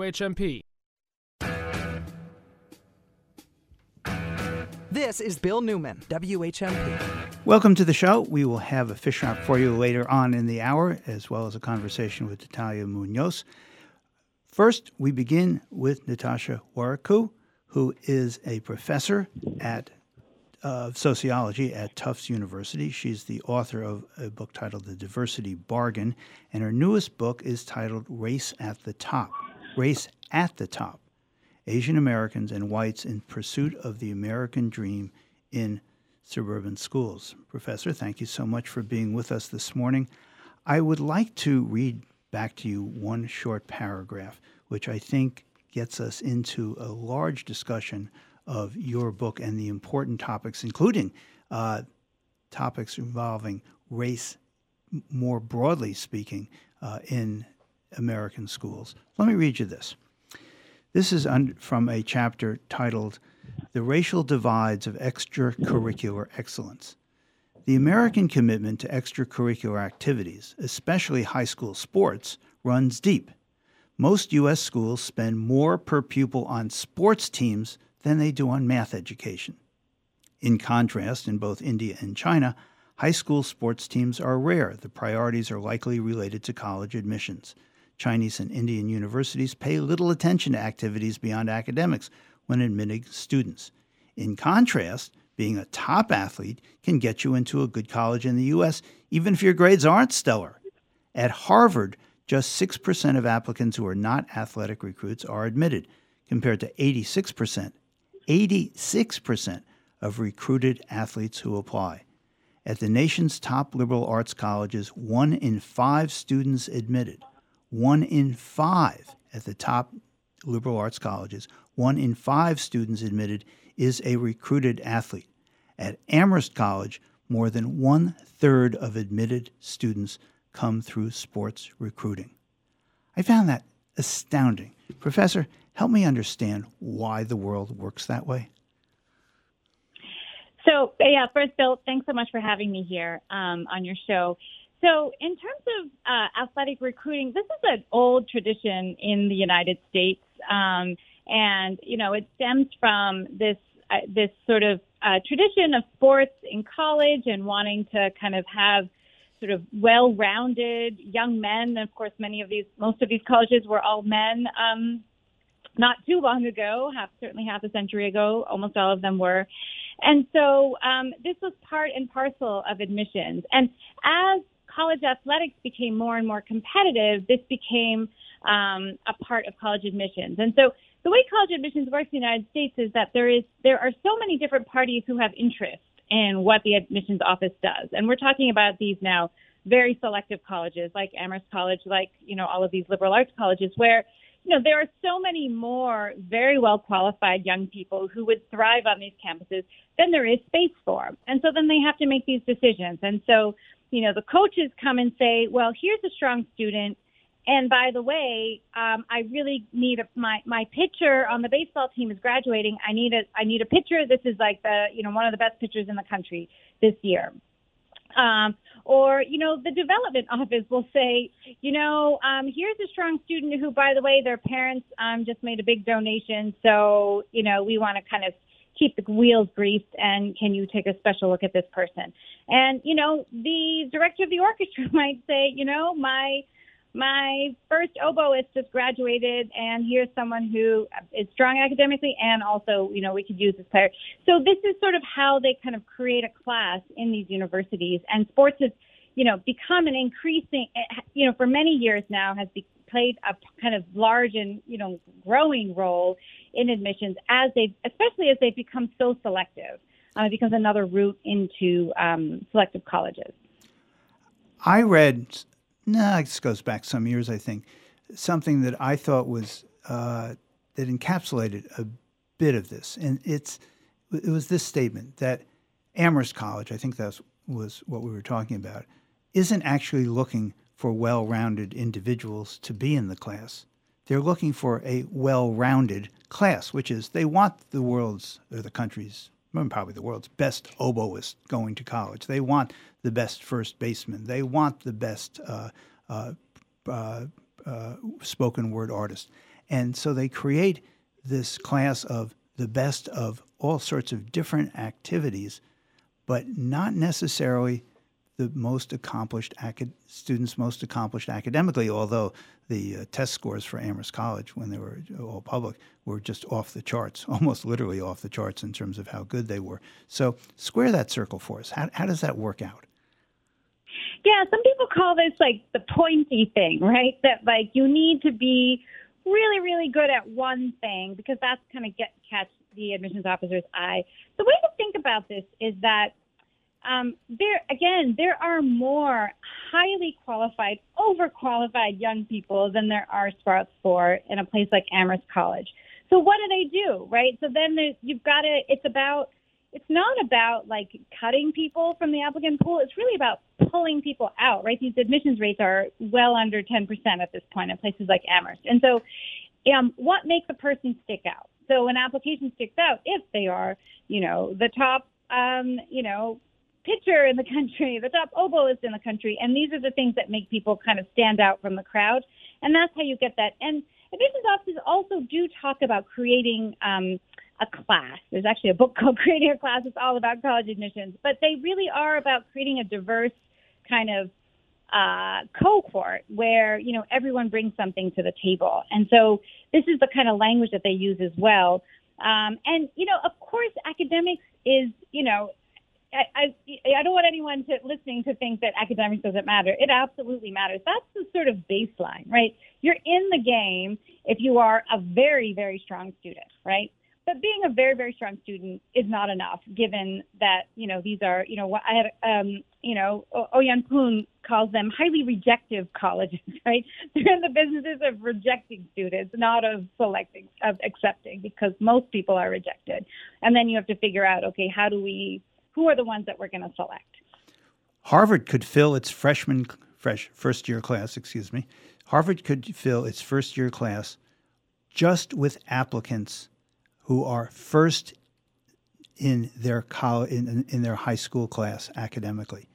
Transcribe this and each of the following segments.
HMP. This is Bill Newman, WHMP. Welcome to the show. We will have a fish wrap for you later on in the hour, as well as a conversation with Natalia Munoz. First, we begin with Natasha Warikoo, who is a professor at uh, sociology at Tufts University. She's the author of a book titled The Diversity Bargain, and her newest book is titled Race at the Top. Race at the Top Asian Americans and Whites in Pursuit of the American Dream in Suburban Schools. Professor, thank you so much for being with us this morning. I would like to read back to you one short paragraph, which I think gets us into a large discussion of your book and the important topics, including uh, topics involving race, more broadly speaking, uh, in American schools. Let me read you this. This is un- from a chapter titled The Racial Divides of Extracurricular Excellence. The American commitment to extracurricular activities, especially high school sports, runs deep. Most U.S. schools spend more per pupil on sports teams than they do on math education. In contrast, in both India and China, high school sports teams are rare. The priorities are likely related to college admissions. Chinese and Indian universities pay little attention to activities beyond academics when admitting students. In contrast, being a top athlete can get you into a good college in the U.S., even if your grades aren't stellar. At Harvard, just 6% of applicants who are not athletic recruits are admitted, compared to 86%, 86% of recruited athletes who apply. At the nation's top liberal arts colleges, one in five students admitted one in five at the top liberal arts colleges, one in five students admitted is a recruited athlete. At Amherst College, more than one third of admitted students come through sports recruiting. I found that astounding. Professor, help me understand why the world works that way. So, yeah, first, Bill, thanks so much for having me here um, on your show. So, in terms of uh, athletic recruiting, this is an old tradition in the United States, um, and you know it stems from this uh, this sort of uh, tradition of sports in college and wanting to kind of have sort of well-rounded young men. Of course, many of these, most of these colleges were all men. Um, not too long ago, half certainly half a century ago, almost all of them were. And so um, this was part and parcel of admissions. And as college athletics became more and more competitive, this became um, a part of college admissions. And so the way college admissions works in the United States is that there is there are so many different parties who have interest in what the admissions office does. And we're talking about these now very selective colleges like Amherst College, like, you know, all of these liberal arts colleges where you know, there are so many more very well qualified young people who would thrive on these campuses than there is space for. And so then they have to make these decisions. And so you know, the coaches come and say, well, here's a strong student. And by the way, um, I really need a, my my pitcher on the baseball team is graduating. I need a I need a pitcher. This is like the you know one of the best pitchers in the country this year. Um, or you know the development office will say, you know, um, here's a strong student who, by the way, their parents um, just made a big donation, so you know we want to kind of keep the wheels greased and can you take a special look at this person? And you know the director of the orchestra might say you know my my first oboist just graduated and here's someone who is strong academically and also you know we could use this player so this is sort of how they kind of create a class in these universities and sports has you know become an increasing you know for many years now has be, played a kind of large and you know growing role in admissions as they, especially as they've become so selective. Uh, it becomes another route into um, selective colleges. I read, nah, this goes back some years, I think, something that I thought was uh, that encapsulated a bit of this, and it's it was this statement that Amherst College, I think that was what we were talking about, isn't actually looking for well-rounded individuals to be in the class. They're looking for a well rounded class, which is they want the world's, or the country's, probably the world's best oboist going to college. They want the best first baseman. They want the best uh, uh, uh, uh spoken word artist. And so they create this class of the best of all sorts of different activities, but not necessarily the most accomplished acad- students most accomplished academically, although the uh, test scores for Amherst College when they were all public were just off the charts, almost literally off the charts in terms of how good they were. So square that circle for us. How, how does that work out? Yeah, some people call this like the pointy thing, right? That like you need to be really, really good at one thing because that's kind of get catch the admissions officer's eye. The way to think about this is that um, there again, there are more highly qualified, overqualified young people than there are spots for in a place like Amherst College. So what do they do, right? So then you've got to. It's about. It's not about like cutting people from the applicant pool. It's really about pulling people out, right? These admissions rates are well under 10% at this point in places like Amherst. And so, um, what makes a person stick out? So an application sticks out if they are, you know, the top, um, you know, pitcher in the country, the top oboist in the country, and these are the things that make people kind of stand out from the crowd, and that's how you get that. And admissions offices also do talk about creating um, a class. There's actually a book called Creating a Class. It's all about college admissions, but they really are about creating a diverse kind of uh, cohort where you know everyone brings something to the table, and so this is the kind of language that they use as well. Um, and you know, of course, academics is you know I, I, I don't want anyone to listening to think that academics doesn't matter. It absolutely matters. That's the sort of baseline, right? You're in the game if you are a very, very strong student, right? But being a very, very strong student is not enough, given that you know these are, you know, I had, um, you know, Ouyang Poon calls them highly rejective colleges, right? They're in the businesses of rejecting students, not of selecting, of accepting, because most people are rejected. And then you have to figure out, okay, how do we who are the ones that we're going to select. Harvard could fill its freshman fresh first year class, excuse me. Harvard could fill its first year class just with applicants who are first in their college in, in their high school class academically.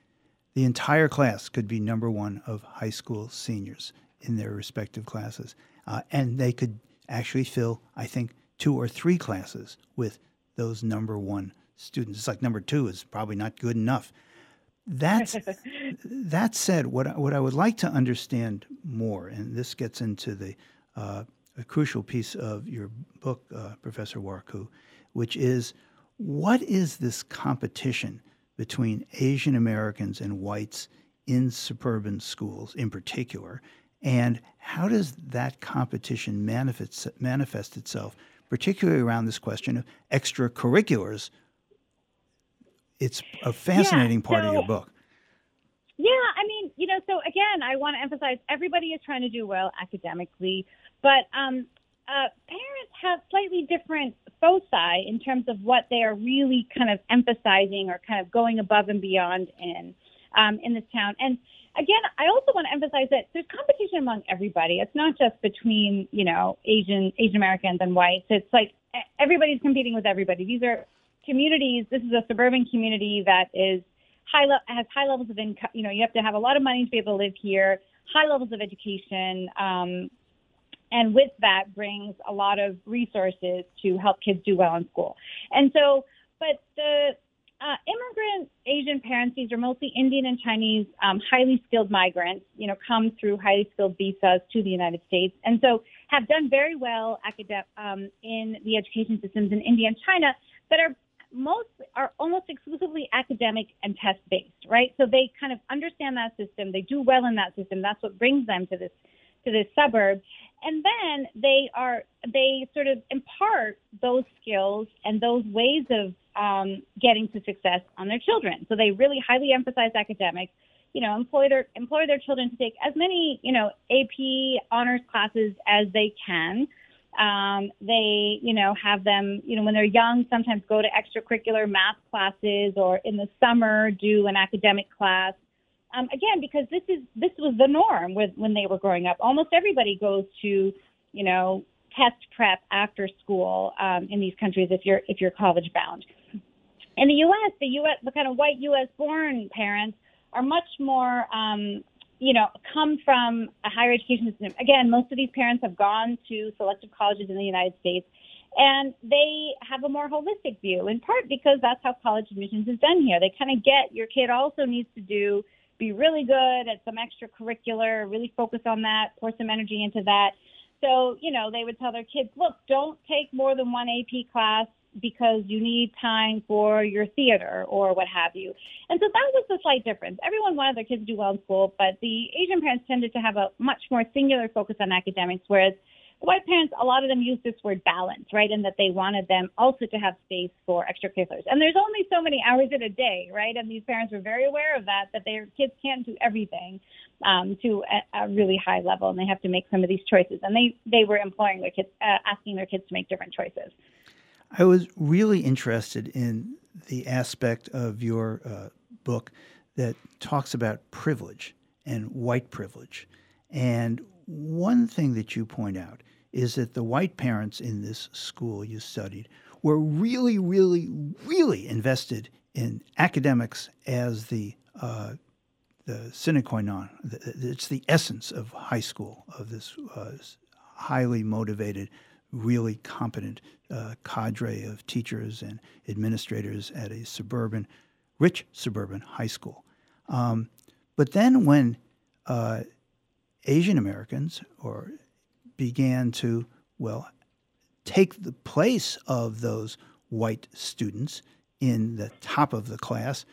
The entire class could be number one of high school seniors in their respective classes, uh, and they could actually fill, I think, two or three classes with those number one students. It's like number two is probably not good enough. That's, that said, what, what I would like to understand more, and this gets into the uh, a crucial piece of your book, uh, Professor Warikoo, which is what is this competition between Asian Americans and whites in suburban schools in particular? And how does that competition manifest, manifest itself, particularly around this question of extracurriculars it's a fascinating yeah, part so, of your book. Yeah, I mean, you know, so again, I want to emphasize everybody is trying to do well academically, but um, uh, parents have slightly different foci in terms of what they are really kind of emphasizing or kind of going above and beyond in um, in this town. And again, I also want to emphasize that there's competition among everybody. It's not just between you know Asian Asian Americans and whites. It's like everybody's competing with everybody. These are communities, this is a suburban community that is high le- has high levels of income. You know, you have to have a lot of money to be able to live here, high levels of education, um, and with that brings a lot of resources to help kids do well in school. And so, but the uh, immigrant Asian parents, these are mostly Indian and Chinese, um, highly skilled migrants, you know, come through highly skilled visas to the United States, and so have done very well academic um, in the education systems in India and China that are most are almost exclusively academic and test based, right? So they kind of understand that system. They do well in that system. That's what brings them to this to this suburb. And then they are they sort of impart those skills and those ways of um, getting to success on their children. So they really highly emphasize academics. You know, employ their employ their children to take as many you know AP honors classes as they can. Um, they, you know, have them, you know, when they're young, sometimes go to extracurricular math classes or in the summer do an academic class. Um, again, because this is this was the norm with, when they were growing up. Almost everybody goes to, you know, test prep after school um, in these countries if you're if you're college bound. In the U.S., the U.S. the kind of white U.S. born parents are much more um, you know, come from a higher education system. Again, most of these parents have gone to selective colleges in the United States, and they have a more holistic view, in part because that's how college admissions is done here. They kind of get your kid also needs to do be really good at some extracurricular, really focus on that, pour some energy into that. So, you know, they would tell their kids, look, don't take more than one AP class because you need time for your theater or what have you. And so that was the slight difference. Everyone wanted their kids to do well in school, but the Asian parents tended to have a much more singular focus on academics, whereas the white parents, a lot of them use this word balance, right? And that they wanted them also to have space for extracurriculars. And there's only so many hours in a day, right? And these parents were very aware of that, that their kids can't do everything um, to a, a really high level, and they have to make some of these choices. And they they were employing their kids, uh, asking their kids to make different choices. I was really interested in the aspect of your uh, book that talks about privilege and white privilege. And one thing that you point out is that the white parents in this school you studied were really, really, really invested in academics as the uh, the sine qua non. It's the essence of high school of this uh, highly motivated, really competent uh, cadre of teachers and administrators at a suburban, rich suburban high school. Um, but then when uh, Asian Americans or began to, well, take the place of those white students in the top of the class.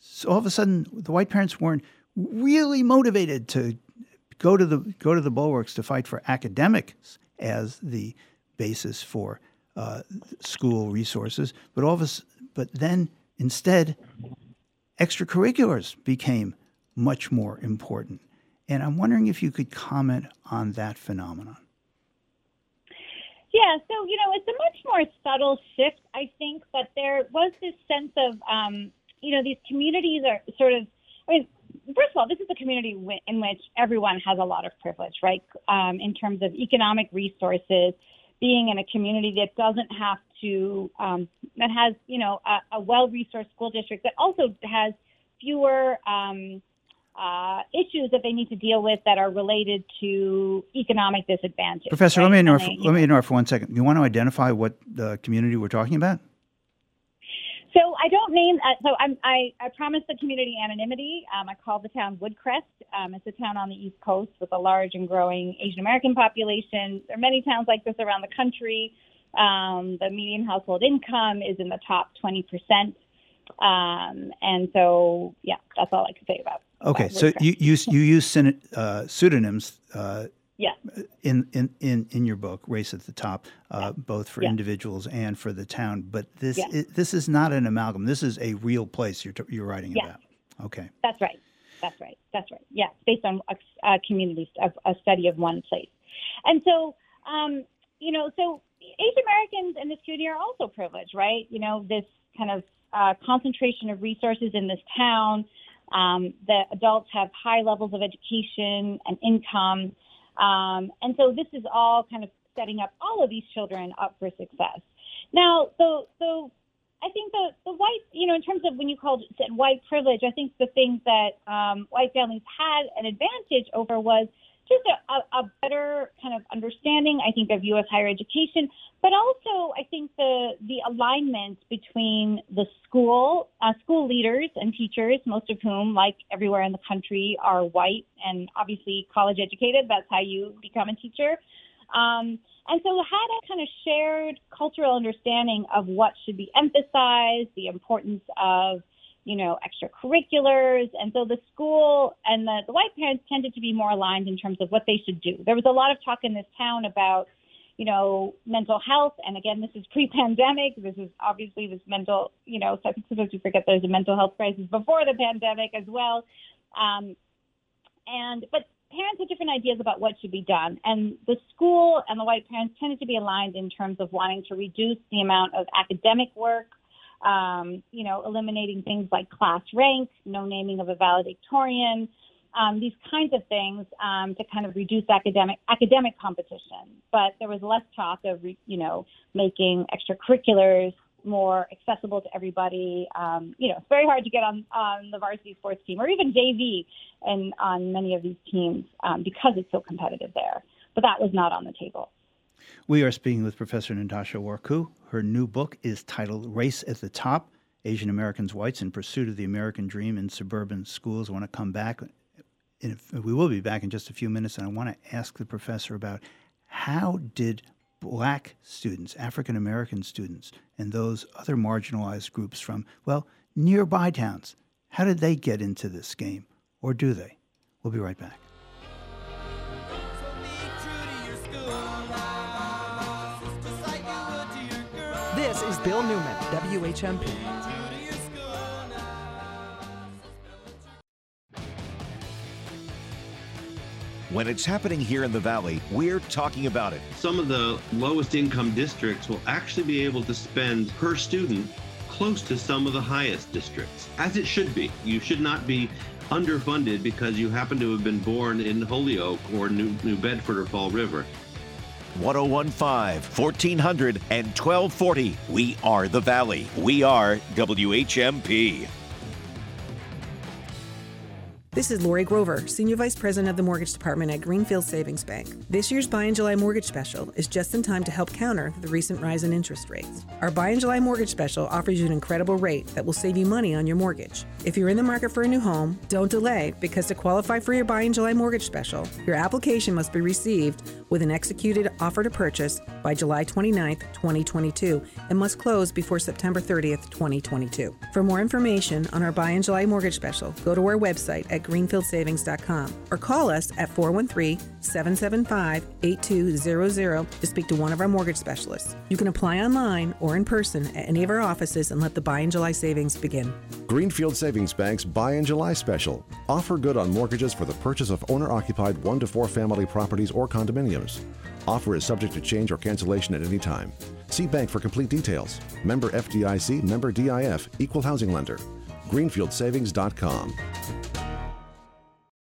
So all of a sudden, the white parents weren't really motivated to go to the go to the bulwarks to fight for academics as the basis for uh, school resources, but all of us, but then instead, extracurriculars became much more important. And I'm wondering if you could comment on that phenomenon. Yeah, so you know, it's a much more subtle shift, I think, but there was this sense of, um, you know, these communities are sort of. I mean, first of all, this is a community in which everyone has a lot of privilege, right? Um, in terms of economic resources, being in a community that doesn't have to, um, that has, you know, a, a well-resourced school district that also has fewer. Um, uh, issues that they need to deal with that are related to economic disadvantage. Professor, right? let me interrupt. Let me interrupt for one second. You want to identify what the community we're talking about? So I don't name. Uh, so I'm, i I promised the community anonymity. Um, I call the town Woodcrest. Um, it's a town on the East Coast with a large and growing Asian American population. There are many towns like this around the country. Um, the median household income is in the top 20 percent. Um, and so, yeah, that's all I can say about. Okay, so you you you use uh, pseudonyms. Uh, yeah. In, in, in, in your book, Race at the Top, uh, yeah. both for yeah. individuals and for the town. But this yeah. is, this is not an amalgam. This is a real place you're, t- you're writing about. Okay. That's right. That's right. That's right. Yeah, based on a, a community, a, a, study of one place. And so, um, you know, so Asian Americans in this community are also privileged, right? You know, this kind of uh, concentration of resources in this town. Um, the adults have high levels of education and income. Um, and so this is all kind of setting up all of these children up for success. Now, so, so I think the, the white, you know, in terms of when you called it white privilege, I think the things that um, white families had an advantage over was just a, a, better kind of understanding, I think, of U.S. higher education, but also I think the the alignment between the school, uh, school leaders and teachers, most of whom, like everywhere in the country, are white and obviously college educated. That's how you become a teacher. Um, and so had a kind of shared cultural understanding of what should be emphasized, the importance of you know, extracurriculars. And so the school and the, the white parents tended to be more aligned in terms of what they should do. There was a lot of talk in this town about, you know, mental health. And again, this is pre pandemic. This is obviously this mental, you know, I think sometimes we forget there's a mental health crisis before the pandemic as well. Um, and, but parents had different ideas about what should be done. And the school and the white parents tended to be aligned in terms of wanting to reduce the amount of academic work um, you know, eliminating things like class rank, no naming of a valedictorian, um, these kinds of things um, to kind of reduce academic academic competition. But there was less talk of, you know, making extracurriculars more accessible to everybody. Um, you know, it's very hard to get on on the varsity sports team or even JV and on many of these teams um, because it's so competitive there. But that was not on the table. We are speaking with Professor Natasha Warikoo. Her new book is titled Race at the Top Asian Americans, Whites in Pursuit of the American Dream in Suburban Schools. I want to come back. we will be back in just a few minutes, and I want to ask the professor about how did black students, African American students, and those other marginalized groups from, well, nearby towns, how did they get into this game? Or do they? We'll be right back. Bill Newman, WHMP. When it's happening here in the Valley, we're talking about it. Some of the lowest income districts will actually be able to spend per student close to some of the highest districts, as it should be. You should not be underfunded because you happen to have been born in Holyoke or New, New Bedford or Fall River. 1015, 1400, and 1240. We are the Valley. We are WHMP. This is Lori Grover, Senior Vice President of the Mortgage Department at Greenfield Savings Bank. This year's Buy in July mortgage special is just in time to help counter the recent rise in interest rates. Our Buy in July mortgage special offers you an incredible rate that will save you money on your mortgage. If you're in the market for a new home, don't delay because to qualify for your Buy in July mortgage special, your application must be received with an executed offer to purchase by July 29, 2022, and must close before September 30, 2022. For more information on our Buy in July mortgage special, go to our website at greenfieldsavings.com or call us at 413 775 8200 to speak to one of our mortgage specialists. You can apply online or in person at any of our offices and let the Buy in July savings begin. Greenfield Savings Bank's Buy in July special. Offer good on mortgages for the purchase of owner occupied one to four family properties or condominiums. Offer is subject to change or cancellation at any time. See bank for complete details. Member FDIC, member DIF, equal housing lender. GreenfieldSavings.com.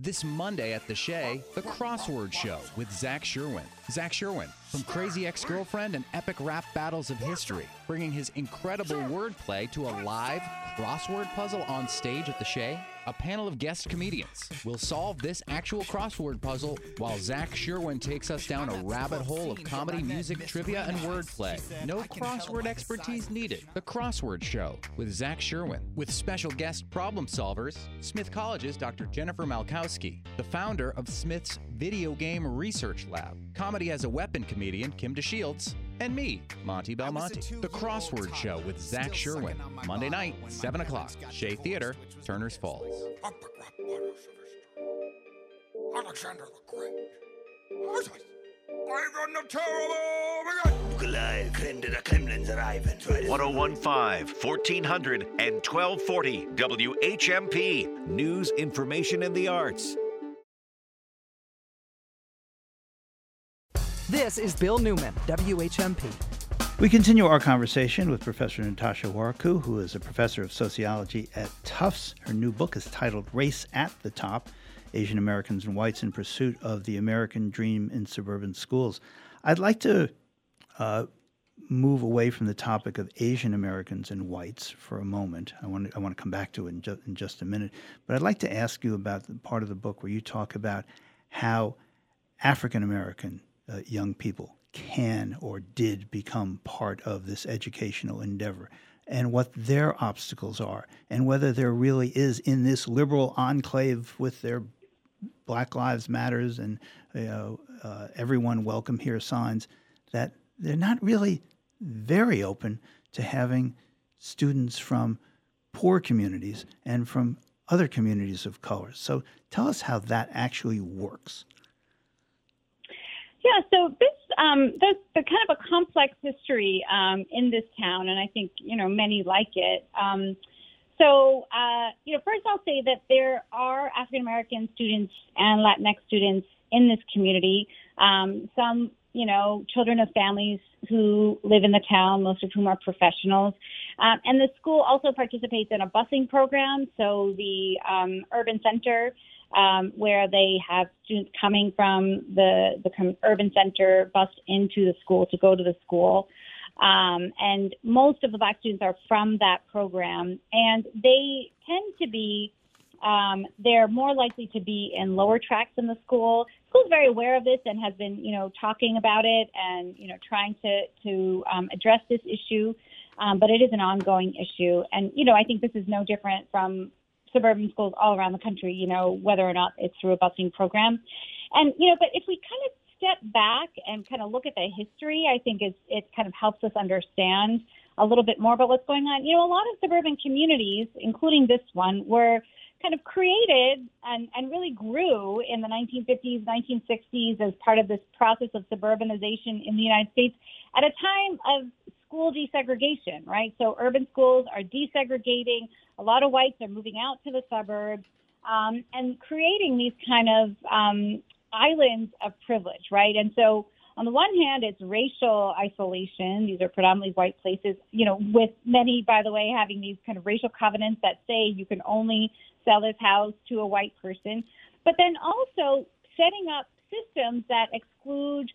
This Monday at the Shea, The Crossword Show with Zach Sherwin. Zach Sherwin, from Crazy Ex Girlfriend and epic rap battles of history, bringing his incredible wordplay to a live crossword puzzle on stage at the Shea a panel of guest comedians will solve this actual crossword puzzle while Zach Sherwin takes us down a rabbit hole of comedy, music, trivia, and wordplay. No crossword expertise needed. The Crossword Show with Zach Sherwin, with special guest problem solvers, Smith College's Dr. Jennifer Malkowski, the founder of Smith's Video Game Research Lab, Comedy as a Weapon comedian Kim DeShields, and me, Monty Belmonte. The Crossword Show with Zach Sherwin, Monday night, 7 o'clock, Shea Theater, Turners Falls. Alexander the Great. Ivan the Terrible! Nikolai Kremlin, arriving. 1015, 1400, and 1240 WHMP. News, information, and the arts. This is Bill Newman, WHMP. We continue our conversation with Professor Natasha Warikoo, who is a professor of sociology at Tufts. Her new book is titled Race at the Top Asian Americans and Whites in Pursuit of the American Dream in Suburban Schools. I'd like to uh, move away from the topic of Asian Americans and whites for a moment. I want to, I want to come back to it in, ju- in just a minute. But I'd like to ask you about the part of the book where you talk about how African American uh, young people can or did become part of this educational endeavor and what their obstacles are and whether there really is in this liberal enclave with their black lives matters and you know, uh, everyone welcome here signs that they're not really very open to having students from poor communities and from other communities of color. So tell us how that actually works yeah, so this um, there's the kind of a complex history um, in this town, and I think you know many like it. Um, so, uh, you know, first I'll say that there are African American students and Latinx students in this community. Um, some, you know, children of families who live in the town, most of whom are professionals. Um, and the school also participates in a busing program. So the um, urban center, um, where they have students coming from the, the urban center bused into the school to go to the school. Um, and most of the black students are from that program, and they tend to be um, they're more likely to be in lower tracks in the school. School's very aware of this and has been, you know, talking about it and you know trying to to um, address this issue. Um, but it is an ongoing issue, and you know I think this is no different from suburban schools all around the country. You know whether or not it's through a busing program, and you know, but if we kind of step back and kind of look at the history, I think it's, it kind of helps us understand a little bit more about what's going on. You know, a lot of suburban communities, including this one, were kind of created and, and really grew in the 1950s, 1960s as part of this process of suburbanization in the United States at a time of school desegregation, right? So urban schools are desegregating. A lot of whites are moving out to the suburbs um, and creating these kind of um, islands of privilege, right? And so on the one hand, it's racial isolation. These are predominantly white places, you know, with many, by the way, having these kind of racial covenants that say you can only sell this house to a white person. But then also setting up systems that exclude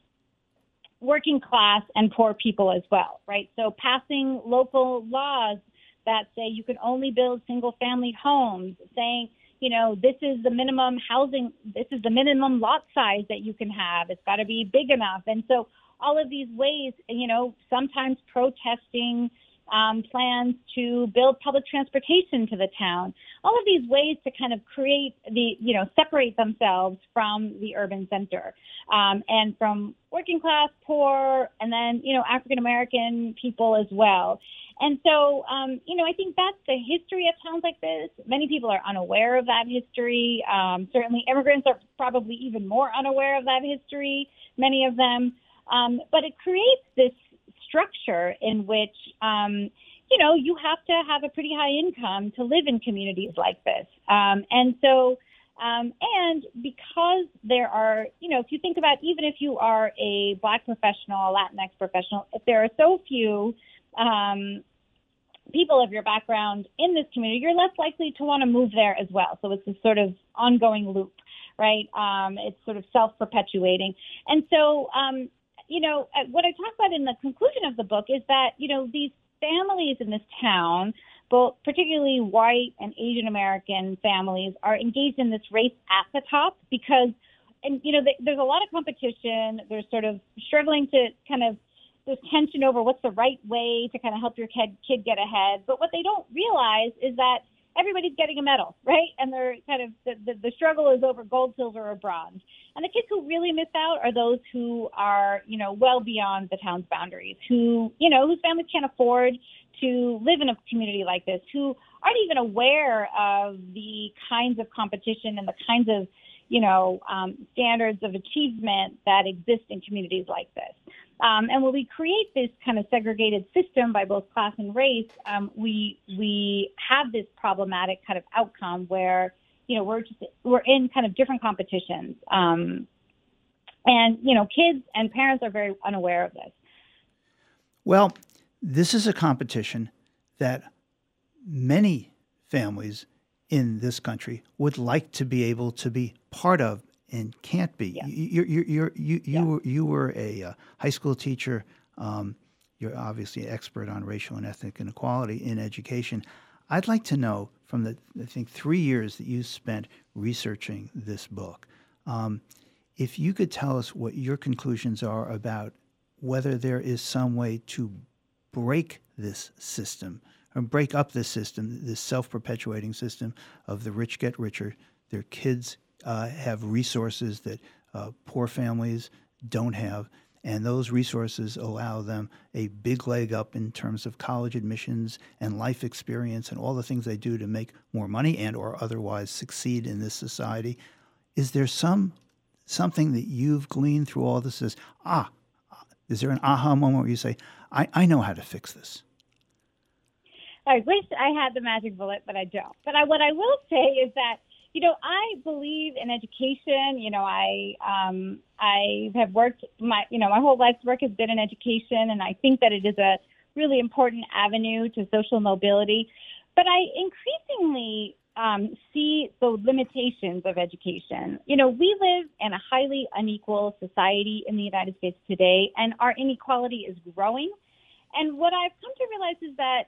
working class and poor people as well, right? So passing local laws that say you can only build single family homes, saying you know, this is the minimum housing, this is the minimum lot size that you can have. It's got to be big enough. And so all of these ways, you know, sometimes protesting um, plans to build public transportation to the town. All of these ways to kind of create the, you know, separate themselves from the urban center um, and from working class, poor, and then, you know, African American people as well. And so, um, you know, I think that's the history of towns like this. Many people are unaware of that history. Um, certainly, immigrants are probably even more unaware of that history, many of them. Um, but it creates this structure in which, um, you know, you have to have a pretty high income to live in communities like this. Um, and so, um, and because there are, you know, if you think about even if you are a black professional, a Latinx professional, if there are so few um, people of your background in this community, you're less likely to want to move there as well. So it's a sort of ongoing loop, right? Um, it's sort of self perpetuating. And so, um, you know, uh, what I talk about in the conclusion of the book is that, you know, these families in this town, both particularly white and Asian American families, are engaged in this race at the top because, and, you know, there's a lot of competition. They're sort of struggling to kind of there's tension over what's the right way to kind of help your kid kid get ahead. But what they don't realize is that everybody's getting a medal, right? And they're kind of the, the, the struggle is over gold, silver, or bronze. And the kids who really miss out are those who are, you know, well beyond the town's boundaries, who, you know, whose families can't afford to live in a community like this, who aren't even aware of the kinds of competition and the kinds of, you know, um, standards of achievement that exist in communities like this. Um, and when we create this kind of segregated system by both class and race, um, we we have this problematic kind of outcome where you know we're just we're in kind of different competitions, um, and you know kids and parents are very unaware of this. Well, this is a competition that many families in this country would like to be able to be part of and can't be. Yeah. You're, you're, you're, you you yeah. were, you were a uh, high school teacher. Um, you're obviously an expert on racial and ethnic inequality in education. I'd like to know from the I think three years that you spent researching this book, um, if you could tell us what your conclusions are about whether there is some way to break this system or break up this system, this self-perpetuating system of the rich get richer, their kids uh, have resources that uh, poor families don't have, and those resources allow them a big leg up in terms of college admissions and life experience and all the things they do to make more money and or otherwise succeed in this society. Is there some something that you've gleaned through all this is ah Is there an aha moment where you say, I, I know how to fix this? I wish I had the magic bullet, but I don't. But I, what I will say is that you know I believe in education. You know I um, I have worked my you know my whole life's work has been in education, and I think that it is a really important avenue to social mobility. But I increasingly um, see the limitations of education. You know, we live in a highly unequal society in the United States today, and our inequality is growing. And what I've come to realize is that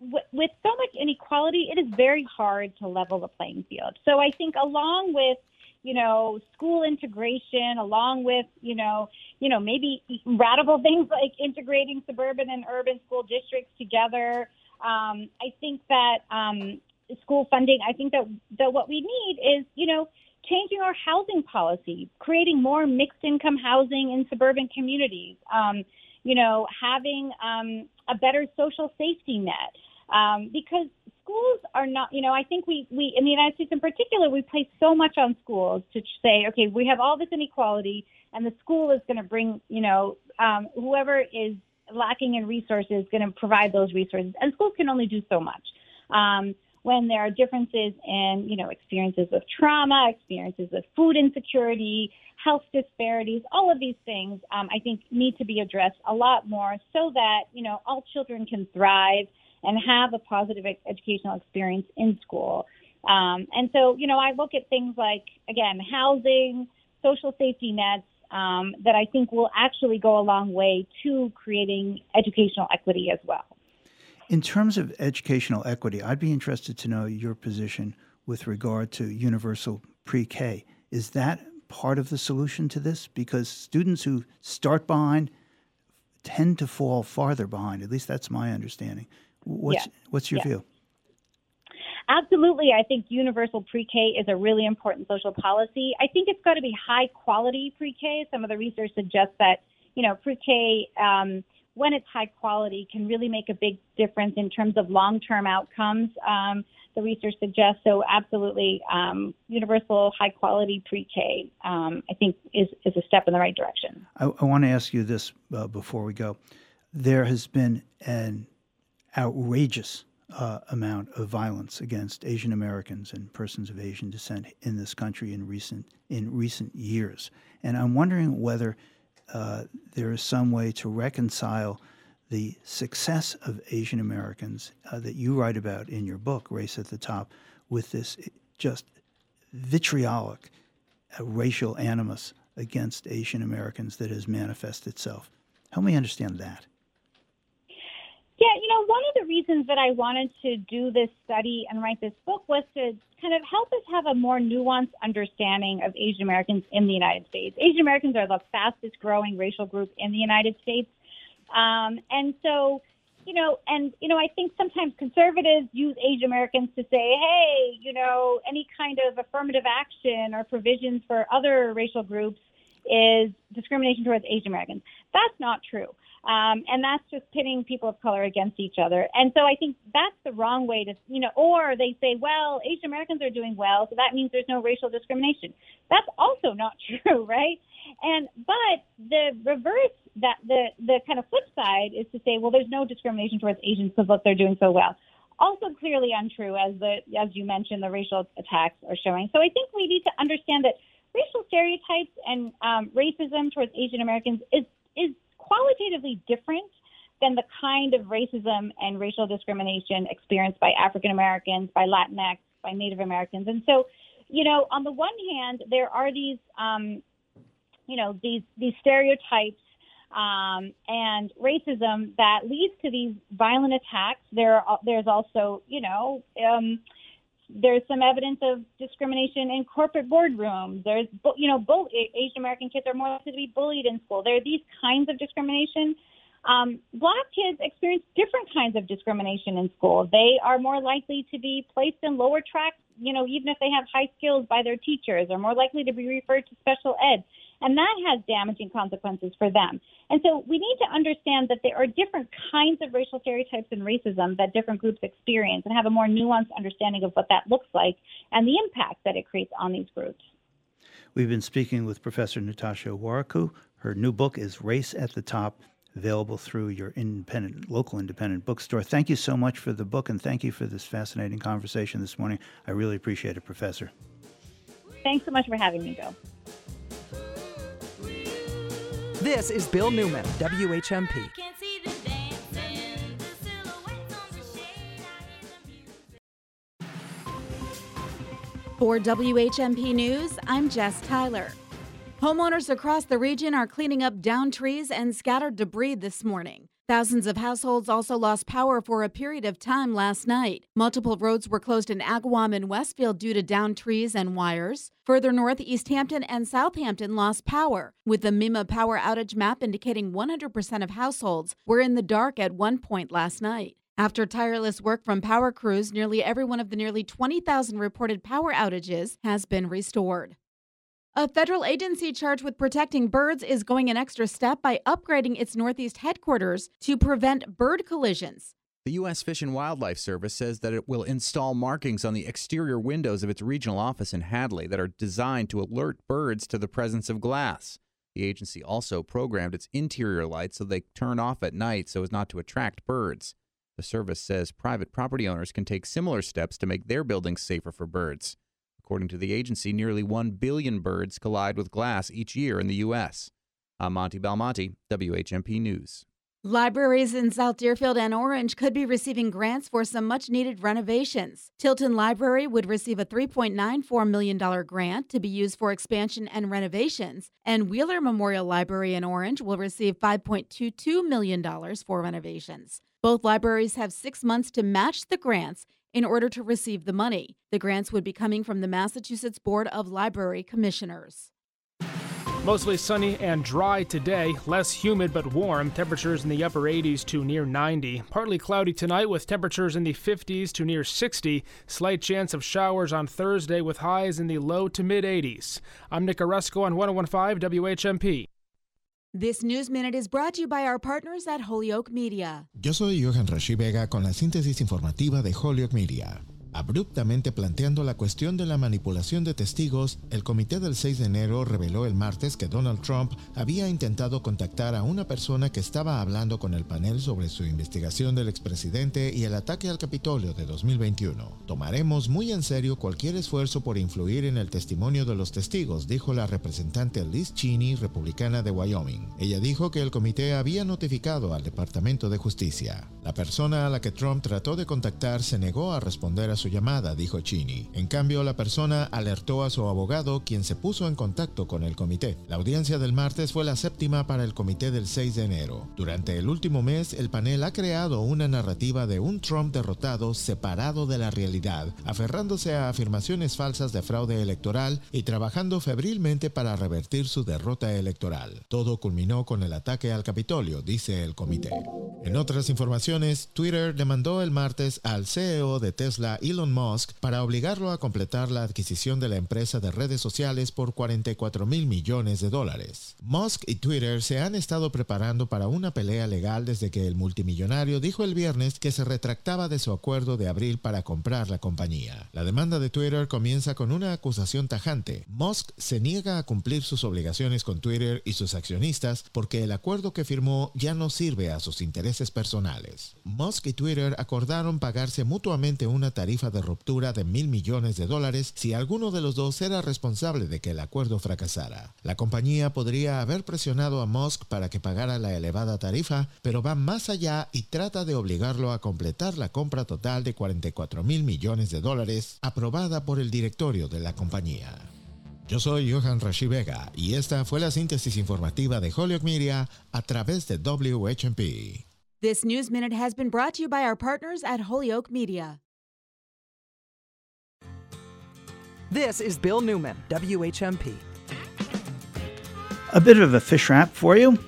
with so much inequality, it is very hard to level the playing field. So I think along with you know school integration along with you know you know maybe radical things like integrating suburban and urban school districts together um, i think that um, school funding i think that that what we need is you know changing our housing policy creating more mixed income housing in suburban communities um, you know having um, a better social safety net um, because schools are not, you know, I think we, we, in the United States in particular, we place so much on schools to say, okay, we have all this inequality and the school is going to bring, you know, um, whoever is lacking in resources is going to provide those resources. And schools can only do so much. Um, when there are differences in, you know, experiences of trauma, experiences of food insecurity, health disparities, all of these things, um, I think need to be addressed a lot more so that, you know, all children can thrive and have a positive educational experience in school. Um, and so, you know, I look at things like, again, housing, social safety nets, um, that I think will actually go a long way to creating educational equity as well. In terms of educational equity, I'd be interested to know your position with regard to universal pre K. Is that part of the solution to this? Because students who start behind tend to fall farther behind. At least that's my understanding. What's yes. what's your yes. view? Absolutely. I think universal pre K is a really important social policy. I think it's got to be high quality pre K. Some of the research suggests that, you know, pre K, um, when it's high quality, can really make a big difference in terms of long term outcomes. Um, the research suggests so. Absolutely, um, universal high quality pre K, um, I think, is, is a step in the right direction. I, I want to ask you this uh, before we go. There has been an outrageous uh, amount of violence against Asian Americans and persons of Asian descent in this country in recent in recent years, and I'm wondering whether uh, there is some way to reconcile the success of Asian Americans uh, that you write about in your book, Race at the Top, with this just vitriolic uh, racial animus against Asian Americans that has manifested itself. Help me understand that. Yeah, you know, one of the reasons that I wanted to do this study and write this book was to kind of help us have a more nuanced understanding of Asian Americans in the United States. Asian Americans are the fastest growing racial group in the United States. Um, and so, you know, and, you know, I think sometimes conservatives use Asian Americans to say, hey, you know, any kind of affirmative action or provisions for other racial groups is discrimination towards Asian Americans. That's not true. Um, and that's just pitting people of color against each other. And so I think that's the wrong way to, you know, or they say, well, Asian Americans are doing well, so that means there's no racial discrimination. That's also not true, right? And but the reverse, that the the kind of flip side is to say, well, there's no discrimination towards Asians because look, they're doing so well. Also, clearly untrue, as the as you mentioned, the racial attacks are showing. So I think we need to understand that racial stereotypes and um, racism towards Asian Americans is is qualitatively different than the kind of racism and racial discrimination experienced by African Americans, by Latinx, by Native Americans. And so, you know, on the one hand, there are these, um, you know, these these stereotypes um, and racism that leads to these violent attacks. There, are, there's also, you know, um, there's some evidence of discrimination in corporate boardrooms. There's, you know, bull- Asian American kids are more likely to be bullied in school. There are these kinds of discrimination. Um, black kids experience different kinds of discrimination in school. They are more likely to be placed in lower tracks, you know, even if they have high skills by their teachers, are more likely to be referred to special ed. And that has damaging consequences for them. And so we need to understand that there are different kinds of racial stereotypes and racism that different groups experience and have a more nuanced understanding of what that looks like and the impact that it creates on these groups. We've been speaking with Professor Natasha Warikoo. Her new book is Race at the Top, available through your independent, local independent bookstore. Thank you so much for the book, and thank you for this fascinating conversation this morning. I really appreciate it, Professor. Thanks so much for having me, Bill. This is Bill Newman, WHMP. For WHMP News, I'm Jess Tyler. Homeowners across the region are cleaning up downed trees and scattered debris this morning. Thousands of households also lost power for a period of time last night. Multiple roads were closed in Agawam and Westfield due to downed trees and wires. Further north, Easthampton and Southampton lost power, with the MEMA power outage map indicating 100% of households were in the dark at one point last night. After tireless work from power crews, nearly every one of the nearly 20,000 reported power outages has been restored. A federal agency charged with protecting birds is going an extra step by upgrading its Northeast headquarters to prevent bird collisions. The U.S. Fish and Wildlife Service says that it will install markings on the exterior windows of its regional office in Hadley that are designed to alert birds to the presence of glass. The agency also programmed its interior lights so they turn off at night so as not to attract birds. The service says private property owners can take similar steps to make their buildings safer for birds. According to the agency, nearly 1 billion birds collide with glass each year in the U.S. I'm Monty Belmonte, WHMP News. Libraries in South Deerfield and Orange could be receiving grants for some much needed renovations. Tilton Library would receive a $3.94 million grant to be used for expansion and renovations, and Wheeler Memorial Library in Orange will receive $5.22 million for renovations. Both libraries have six months to match the grants in order to receive the money. The grants would be coming from the Massachusetts Board of Library Commissioners. Mostly sunny and dry today, less humid but warm. Temperatures in the upper 80s to near 90. Partly cloudy tonight with temperatures in the 50s to near 60. Slight chance of showers on Thursday with highs in the low to mid 80s. I'm Nick Oresko on 1015 WHMP. This News Minute is brought to you by our partners at Holyoke Media. Yo soy Johan Rashi Vega con la síntesis informativa de Holyoke Media. Abruptamente planteando la cuestión de la manipulación de testigos, el comité del 6 de enero reveló el martes que Donald Trump había intentado contactar a una persona que estaba hablando con el panel sobre su investigación del expresidente y el ataque al Capitolio de 2021. Tomaremos muy en serio cualquier esfuerzo por influir en el testimonio de los testigos, dijo la representante Liz Cheney, republicana de Wyoming. Ella dijo que el comité había notificado al Departamento de Justicia. La persona a la que Trump trató de contactar se negó a responder a su llamada, dijo Cheney. En cambio, la persona alertó a su abogado, quien se puso en contacto con el comité. La audiencia del martes fue la séptima para el comité del 6 de enero. Durante el último mes, el panel ha creado una narrativa de un Trump derrotado separado de la realidad, aferrándose a afirmaciones falsas de fraude electoral y trabajando febrilmente para revertir su derrota electoral. Todo culminó con el ataque al Capitolio, dice el comité. En otras informaciones, Twitter demandó el martes al CEO de Tesla, Elon Musk, para obligarlo a completar la adquisición de la empresa de redes sociales por 44 mil millones de dólares. Musk y Twitter se han estado preparando para una pelea legal desde que el multimillonario dijo el viernes que se retractaba de su acuerdo de abril para comprar la compañía. La demanda de Twitter comienza con una acusación tajante. Musk se niega a cumplir sus obligaciones con Twitter y sus accionistas porque el acuerdo que firmó ya no sirve a sus intereses personales. Musk y Twitter acordaron pagarse mutuamente una tarifa de ruptura de mil millones de dólares si alguno de los dos era responsable de que el acuerdo fracasara. La compañía podría haber presionado a Musk para que pagara la elevada tarifa, pero va más allá y trata de obligarlo a completar la compra total de 44 mil millones de dólares aprobada por el directorio de la compañía. Yo soy Johan Rashi Vega y esta fue la síntesis informativa de Holyoke Media a través de WHMP. This News Minute has been brought to you by our partners at Holyoke Media. This is Bill Newman, WHMP. A bit of a fish wrap for you.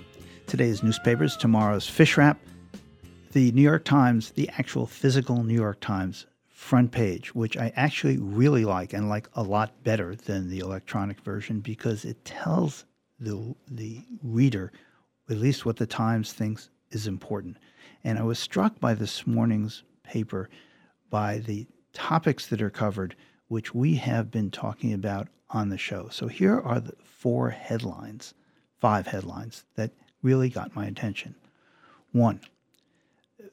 Today's newspapers, tomorrow's fish wrap. The New York Times, the actual physical New York Times front page, which I actually really like and like a lot better than the electronic version because it tells the the reader at least what the Times thinks is important. And I was struck by this morning's paper by the topics that are covered, which we have been talking about on the show. So here are the four headlines five headlines that really got my attention. One,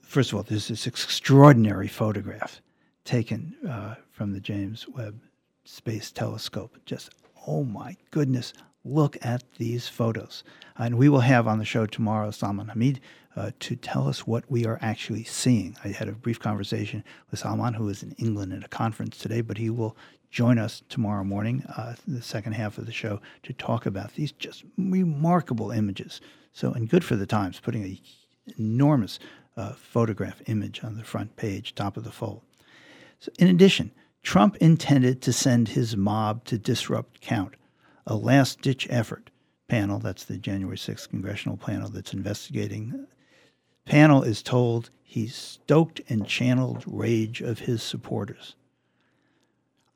first of all, there's this extraordinary photograph taken uh, from the James Webb Space Telescope. Just, oh my goodness, look at these photos. And we will have on the show tomorrow Salman Hameed uh, to tell us what we are actually seeing. I had a brief conversation with Salman, who is in England at a conference today, but he will join us tomorrow morning, uh, the second half of the show, to talk about these just remarkable images. So, and good for the Times, putting an enormous uh, photograph image on the front page, top of the fold. So in addition, Trump intended to send his mob to disrupt count, a last ditch effort. Panel, that's the January 6th congressional panel that's investigating. Panel is told he stoked and channeled rage of his supporters.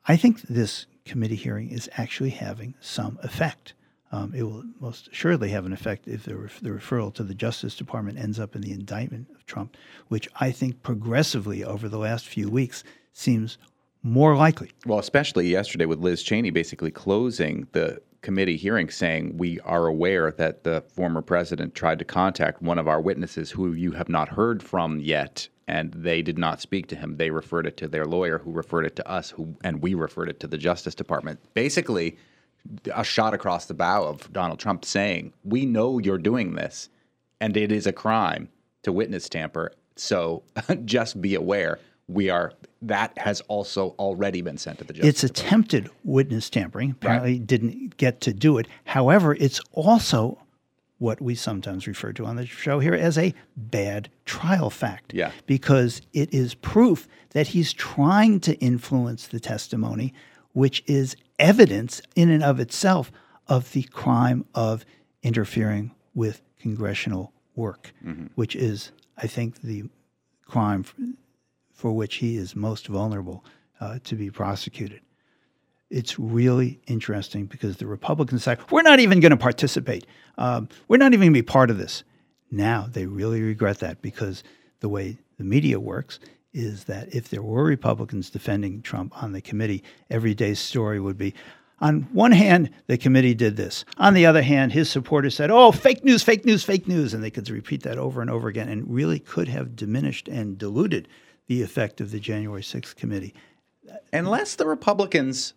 I think this committee hearing is actually having some effect. Um, it will most assuredly have an effect if the, ref- the referral to the Justice Department ends up in the indictment of Trump, which I think progressively over the last few weeks seems more likely. Well, especially yesterday with Liz Cheney basically closing the committee hearing saying we are aware that the former president tried to contact one of our witnesses who you have not heard from yet and they did not speak to him they referred it to their lawyer who referred it to us who and we referred it to the justice department basically a shot across the bow of Donald Trump saying, "We know you're doing this, and it is a crime to witness tamper. So just be aware." We are that has also already been sent to the justice. It's attempted witness tampering. Apparently, right. didn't get to do it. However, it's also what we sometimes refer to on the show here as a bad trial fact. Yeah. Because it is proof that he's trying to influence the testimony, which is evidence in and of itself of the crime of interfering with congressional work, mm-hmm. which is, I think, the crime for, which he is most vulnerable uh, to be prosecuted. It's really interesting because the Republicans say, we're not even going to participate. Um, we're not even going to be part of this. Now they really regret that because the way the media works is that if there were Republicans defending Trump on the committee, every day's story would be on one hand, the committee did this. On the other hand, his supporters said, oh, fake news, fake news, fake news. And they could repeat that over and over again and really could have diminished and diluted the effect of the January 6th committee. Unless the Republicans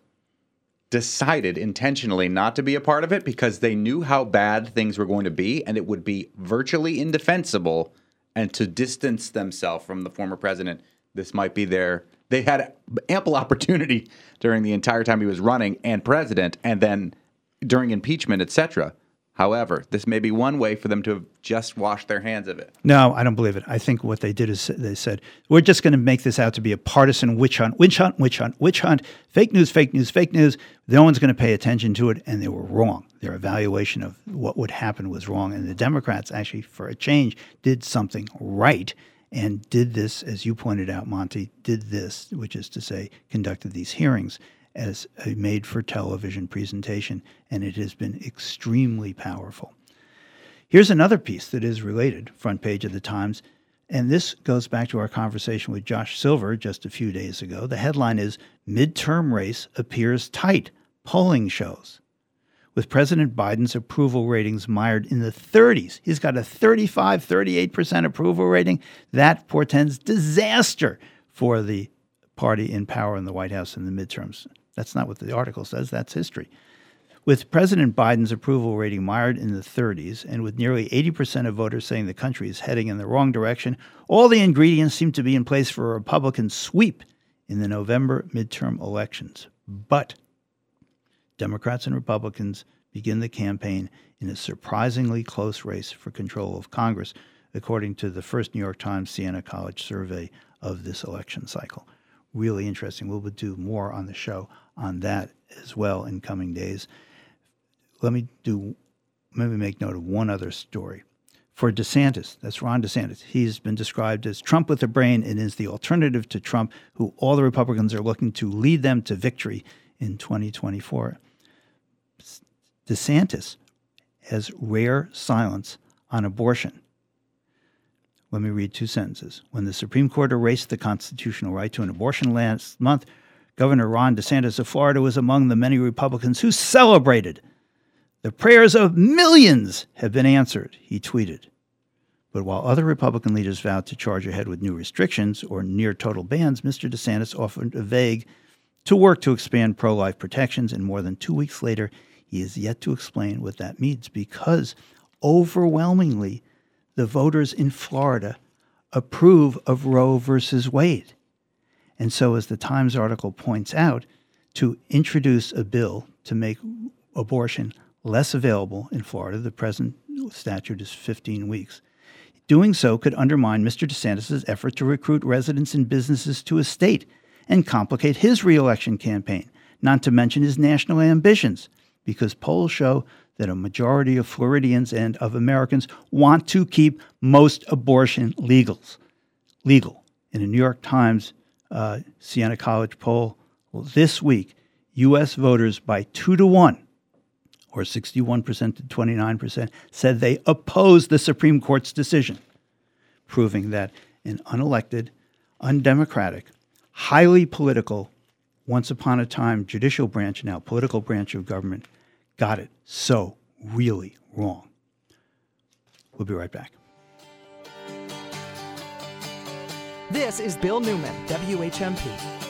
decided intentionally not to be a part of it because they knew how bad things were going to be and it would be virtually indefensible and to distance themselves from the former president, this might be their. They had ample opportunity during the entire time he was running and president, and then during impeachment, etc. However, this may be one way for them to have just washed their hands of it. No, I don't believe it. I think what they did is they said, we're just going to make this out to be a partisan witch hunt, witch hunt, witch hunt, witch hunt, fake news, fake news, fake news. No one's going to pay attention to it. And they were wrong. Their evaluation of what would happen was wrong. And the Democrats, actually, for a change, did something right and did this, as you pointed out, Monty, did this, which is to say, conducted these hearings as a made for television presentation, and it has been extremely powerful. Here's another piece that is related, front page of the Times, and this goes back to our conversation with Josh Silver just a few days ago. The headline is Midterm Race Appears Tight, Polling Shows. With President Biden's approval ratings mired in the 30s, he's got a 35, 38% approval rating. That portends disaster for the party in power in the White House in the midterms. That's not what the article says, that's history. With President Biden's approval rating mired in the 30s, and with nearly 80% of voters saying the country is heading in the wrong direction, all the ingredients seem to be in place for a Republican sweep in the November midterm elections. But Democrats and Republicans begin the campaign in a surprisingly close race for control of Congress, according to the first New York Times Siena College survey of this election cycle. Really interesting. We'll do more on the show on that as well in coming days. Let me do maybe make note of one other story. For DeSantis, that's Ron DeSantis. He's been described as Trump with a brain and is the alternative to Trump, who all the Republicans are looking to lead them to victory in 2024. DeSantis has rare silence on abortion. Let me read two sentences. When the Supreme Court erased the constitutional right to an abortion last month, Governor Ron DeSantis of Florida was among the many Republicans who celebrated The prayers of millions have been answered, he tweeted. But while other Republican leaders vowed to charge ahead with new restrictions or near total bans, Mr. DeSantis offered a vague to work to expand pro life protections, and more than two weeks later, he is yet to explain what that means because overwhelmingly the voters in Florida approve of Roe versus Wade. And so, as the Times article points out, to introduce a bill to make abortion less available in Florida, the present statute is 15 weeks. Doing so could undermine Mr. DeSantis' effort to recruit residents and businesses to his state and complicate his reelection campaign, not to mention his national ambitions, because polls show that a majority of Floridians and of Americans want to keep most abortion legals, legal. In a New York Times uh, Siena College poll well, this week, U.S. voters by two to one, or 61% to 29%, said they oppose the Supreme Court's decision, proving that an unelected, undemocratic, highly political, once upon a time judicial branch, now political branch of government, got it so really wrong. We'll be right back. This is Bill Newman, WHMP.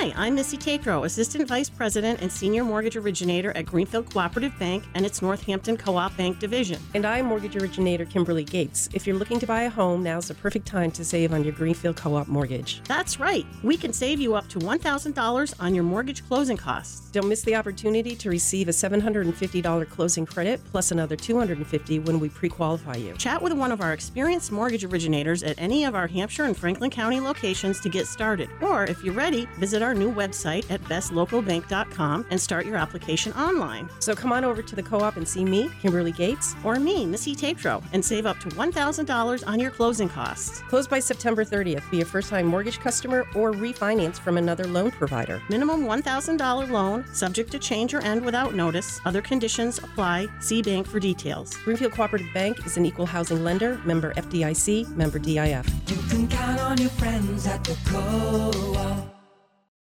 Hi, I'm Missy Tatro, Assistant Vice President and Senior Mortgage Originator at Greenfield Cooperative Bank and its Northampton Co op Bank Division. And I'm Mortgage Originator Kimberly Gates. If you're looking to buy a home, now's the perfect time to save on your Greenfield Co op mortgage. That's right. We can save you up to $1,000 on your mortgage closing costs. Don't miss the opportunity to receive a $750 closing credit plus another 250 when we pre qualify you. Chat with one of our experienced mortgage originators at any of our Hampshire and Franklin County locations to get started. Or if you're ready, visit our new website at bestlocalbank.com and start your application online. So come on over to the co op and see me, Kimberly Gates, or me, Missy Tatro, and save up to $1,000 on your closing costs. Close by September 30th. Be a first time mortgage customer or refinance from another loan provider. Minimum $1,000 loan, subject to change or end without notice. Other conditions apply. See bank for details. Greenfield Cooperative Bank is an equal housing lender, member FDIC, member DIF. You can count on your friends at the co.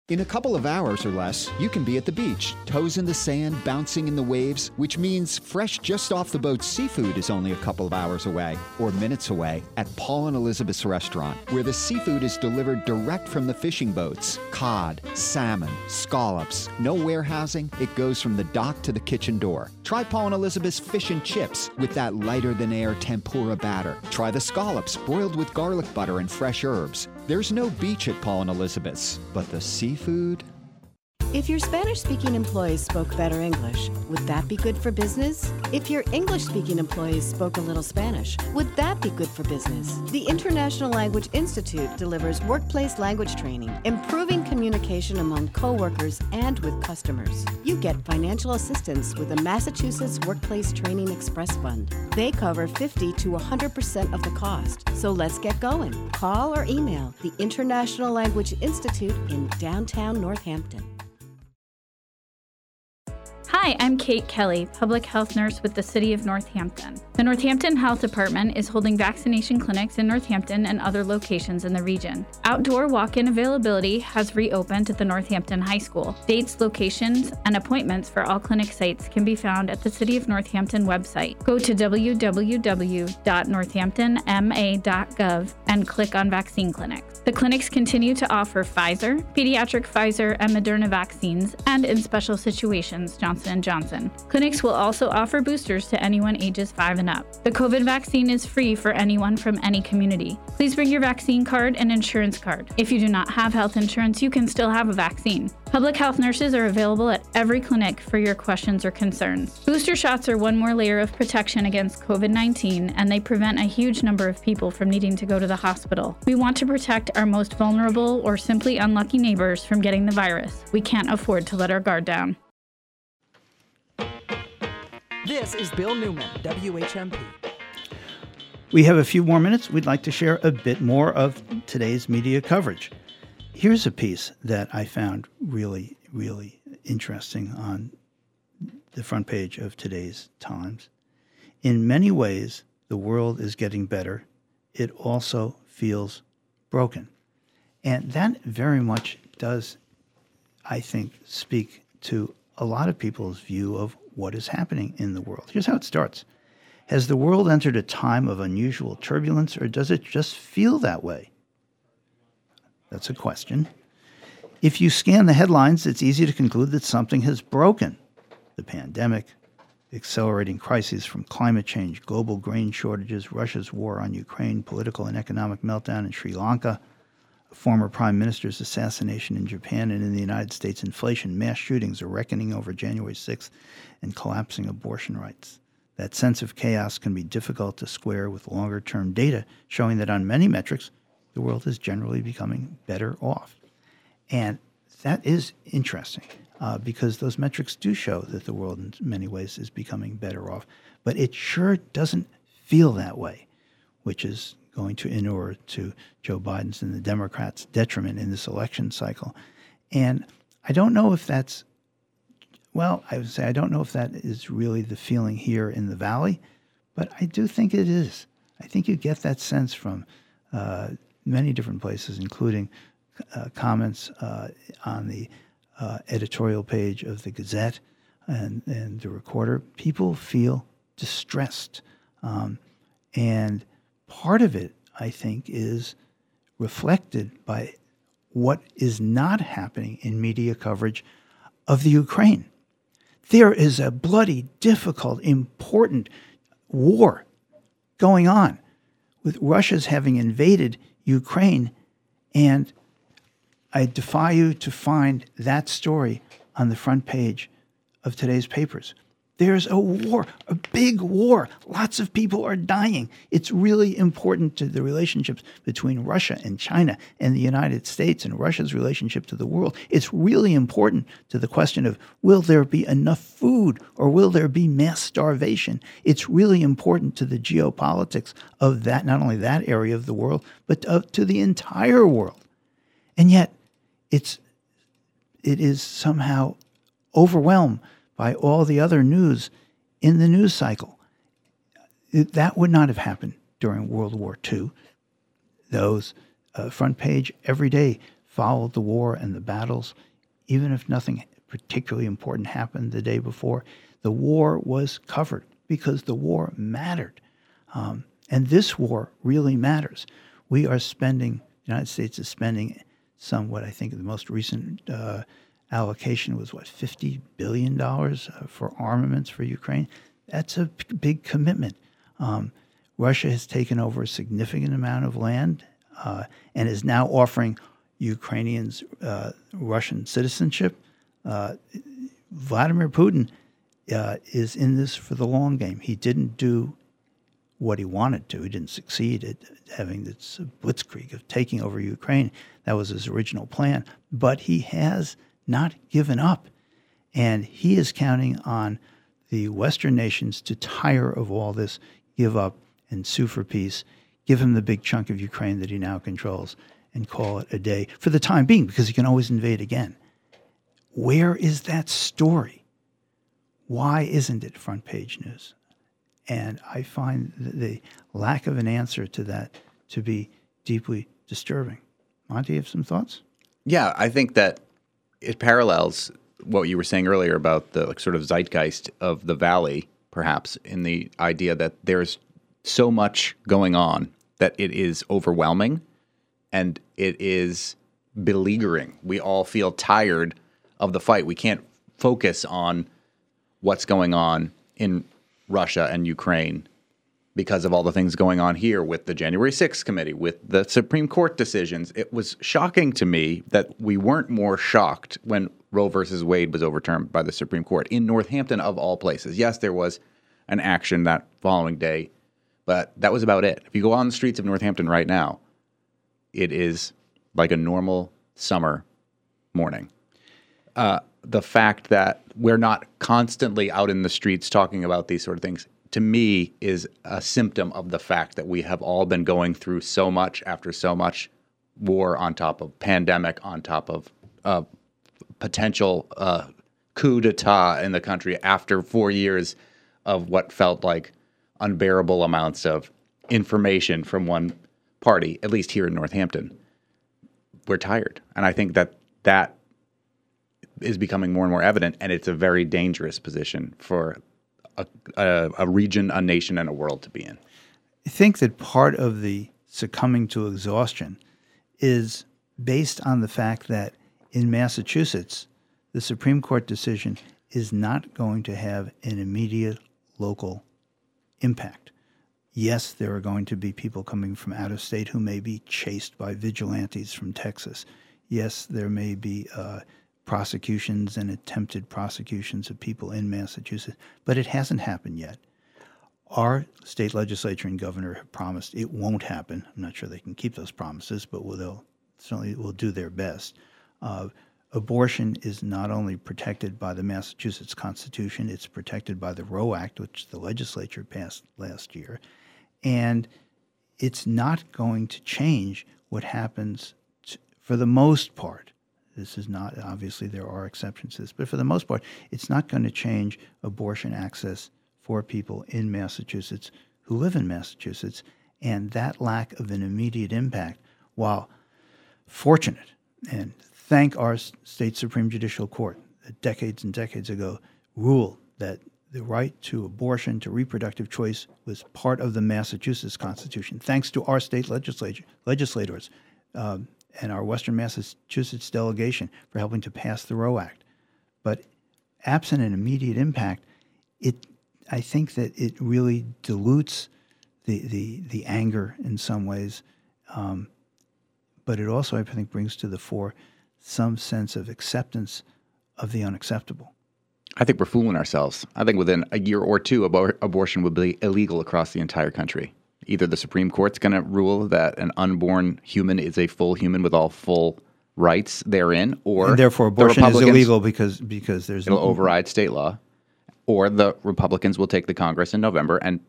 In a couple of hours or less, you can be at the beach, toes in the sand, bouncing in the waves, which means fresh just off the boat seafood is only a couple of hours away or minutes away at Paul and Elizabeth's restaurant, where the seafood is delivered direct from the fishing boats. Cod, salmon, scallops, no warehousing, it goes from the dock to the kitchen door. Try Paul and Elizabeth's fish and chips with that lighter than air tempura batter. Try the scallops broiled with garlic butter and fresh herbs. There's no beach at Paul and Elizabeth's, but the seafood. If your Spanish speaking employees spoke better English, would that be good for business? If your English speaking employees spoke a little Spanish, would that be good for business? The International Language Institute delivers workplace language training, improving communication among coworkers and with customers. You get financial assistance with the Massachusetts Workplace Training Express Fund. They cover 50 to 100% of the cost. So let's get going. Call or email the International Language Institute in downtown Northampton. Hi, I'm Kate Kelly, public health nurse with the City of Northampton. The Northampton Health Department is holding vaccination clinics in Northampton and other locations in the region. Outdoor walk in availability has reopened at the Northampton High School. Dates, locations, and appointments for all clinic sites can be found at the City of Northampton website. Go to www.northamptonma.gov and click on vaccine clinics. The clinics continue to offer Pfizer, pediatric Pfizer, and Moderna vaccines, and in special situations, Johnson & Johnson. Clinics will also offer boosters to anyone ages 5 and up. The COVID vaccine is free for anyone from any community. Please bring your vaccine card and insurance card. If you do not have health insurance, you can still have a vaccine. Public health nurses are available at every clinic for your questions or concerns. Booster shots are one more layer of protection against COVID 19, and they prevent a huge number of people from needing to go to the hospital. We want to protect our most vulnerable or simply unlucky neighbors from getting the virus. We can't afford to let our guard down. This is Bill Newman, WHMP. We have a few more minutes. We'd like to share a bit more of today's media coverage. Here's a piece that I found really, really interesting on the front page of today's Times. In many ways, the world is getting better. It also feels broken. And that very much does, I think, speak to a lot of people's view of what is happening in the world. Here's how it starts Has the world entered a time of unusual turbulence, or does it just feel that way? That's a question. If you scan the headlines, it's easy to conclude that something has broken. The pandemic, accelerating crises from climate change, global grain shortages, Russia's war on Ukraine, political and economic meltdown in Sri Lanka, a former prime minister's assassination in Japan and in the United States, inflation, mass shootings, a reckoning over January 6th, and collapsing abortion rights. That sense of chaos can be difficult to square with longer term data showing that on many metrics, the world is generally becoming better off. And that is interesting uh, because those metrics do show that the world, in many ways, is becoming better off. But it sure doesn't feel that way, which is going to inure to Joe Biden's and the Democrats' detriment in this election cycle. And I don't know if that's, well, I would say I don't know if that is really the feeling here in the Valley, but I do think it is. I think you get that sense from uh, many different places, including uh, comments uh, on the uh, editorial page of the Gazette and, and the Recorder. People feel distressed. Um, and part of it, I think, is reflected by what is not happening in media coverage of the Ukraine. There is a bloody, difficult, important war going on with Russia's having invaded Ukraine. And I defy you to find that story on the front page of today's papers. There's a war, a big war. Lots of people are dying. It's really important to the relationships between Russia and China and the United States and Russia's relationship to the world. It's really important to the question of will there be enough food or will there be mass starvation? It's really important to the geopolitics of that, not only that area of the world, but to, to the entire world. And yet, it's it is somehow overwhelmed by all the other news in the news cycle. That would not have happened during World War II. Those uh, front page every day followed the war and the battles, even if nothing particularly important happened the day before. The war was covered because the war mattered. Um, and this war really matters. We are spending, the United States is spending some, what I think the most recent uh, allocation was what fifty billion dollars uh, for armaments for Ukraine. That's a big commitment. Um, Russia has taken over a significant amount of land uh, and is now offering Ukrainians uh, Russian citizenship. Uh, Vladimir Putin uh, is in this for the long game. He didn't do what he wanted to. He didn't succeed at having this blitzkrieg of taking over Ukraine. That was his original plan. But he has not given up. And he is counting on the Western nations to tire of all this, give up, and sue for peace, give him the big chunk of Ukraine that he now controls, and call it a day for the time being, because he can always invade again. Where is that story? Why isn't it front page news? And I find the lack of an answer to that to be deeply disturbing. Monty, you have some thoughts? Yeah, I think that it parallels what you were saying earlier about the like, sort of zeitgeist of the valley, perhaps in the idea that there's so much going on that it is overwhelming and it is beleaguering. We all feel tired of the fight. We can't focus on what's going on in Russia and Ukraine because of all the things going on here with the January 6th committee, with the Supreme Court decisions. It was shocking to me that we weren't more shocked when Roe versus Wade was overturned by the Supreme Court in Northampton, of all places. Yes, there was an action that following day, but that was about it. If you go on the streets of Northampton right now, it is like a normal summer morning. Uh, the fact that we're not constantly out in the streets talking about these sort of things to me is a symptom of the fact that we have all been going through so much after so much war on top of pandemic on top of uh, potential uh, coup d'etat in the country after four years of what felt like unbearable amounts of information from one party, at least here in Northampton. we're tired. And I think that that is becoming more and more evident, and it's a very dangerous position for a, a, a region, a nation, and a world to be in. I think that part of the succumbing to exhaustion is based on the fact that in Massachusetts, the Supreme Court decision is not going to have an immediate local impact. Yes, there are going to be people coming from out of state who may be chased by vigilantes from Texas. Yes, there may be uh, prosecutions and attempted prosecutions of people in Massachusetts, but it hasn't happened yet. Our state legislature and governor have promised it won't happen. I'm not sure they can keep those promises, but they'll certainly will do their best. Uh, abortion is not only protected by the Massachusetts Constitution, it's protected by the Roe Act, which the legislature passed last year. And it's not going to change what happens to, for the most part this is not, obviously, there are exceptions to this, but for the most part, it's not going to change abortion access for people in Massachusetts who live in Massachusetts. And that lack of an immediate impact, while fortunate, and thank our state Supreme Judicial Court that decades and decades ago ruled that the right to abortion, to reproductive choice, was part of the Massachusetts Constitution. Thanks to our state legislature, legislators, um, and our Western Massachusetts delegation for helping to pass the Roe Act. But absent an immediate impact, it I think that it really dilutes the the, the anger in some ways, um, but it also I think brings to the fore some sense of acceptance of the unacceptable. I think we're fooling ourselves. I think within a year or two, abor- abortion would be illegal across the entire country either the Supreme Court's going to rule that an unborn human is a full human with all full rights therein, or and therefore abortion the is illegal because because there's it'll no, override state law, or the Republicans will take the Congress in November and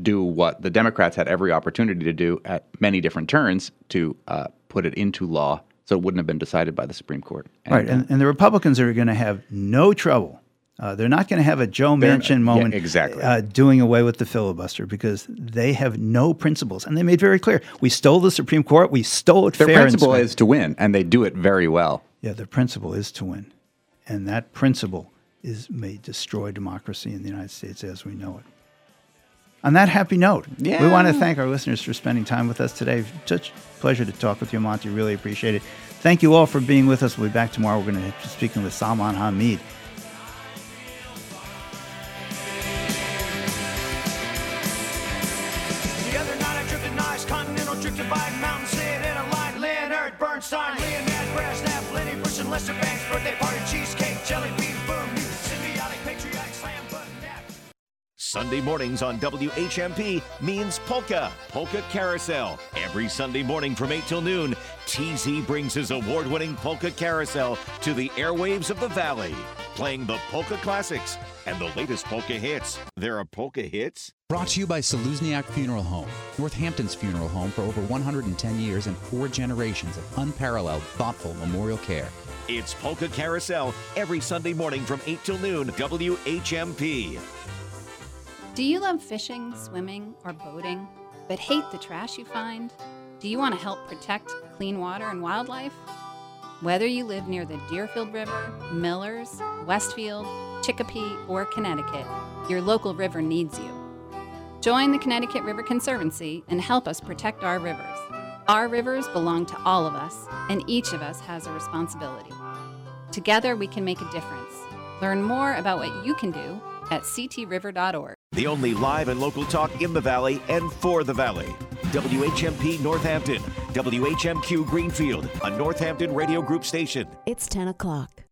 do what the Democrats had every opportunity to do at many different turns to uh, put it into law, so it wouldn't have been decided by the Supreme Court. And, right, and, and the Republicans are going to have no trouble uh, they're not going to have a Joe Manchin moment yeah, exactly. Uh, doing away with the filibuster because they have no principles. And they made very clear we stole the Supreme Court, we stole it Their principle is to win, and they do it very well. Yeah, their principle is to win. And that principle is may destroy democracy in the United States as we know it. On that happy note, yeah. we want to thank our listeners for spending time with us today. Such a pleasure to talk with you, Monty. Really appreciate it. Thank you all for being with us. We'll be back tomorrow. We're going to be speaking with Salman Hameed. Mornings on WHMP means polka, polka carousel. Every Sunday morning from 8 till noon, TZ brings his award winning polka carousel to the airwaves of the valley, playing the polka classics and the latest polka hits. There are polka hits? Brought to you by Czelusniak Funeral Home, Northampton's funeral home for over 110 years and four generations of unparalleled, thoughtful memorial care. It's Polka Carousel every Sunday morning from 8 till noon, WHMP. Do you love fishing, swimming, or boating, but hate the trash you find? Do you want to help protect clean water and wildlife? Whether you live near the Deerfield River, Millers, Westfield, Chicopee, or Connecticut, your local river needs you. Join the Connecticut River Conservancy and help us protect our rivers. Our rivers belong to all of us, and each of us has a responsibility. Together, we can make a difference. Learn more about what you can do at ctriver.org. The only live and local talk in the Valley and for the Valley. WHMP Northampton, WHMQ Greenfield, a Northampton Radio Group station. It's 10 o'clock.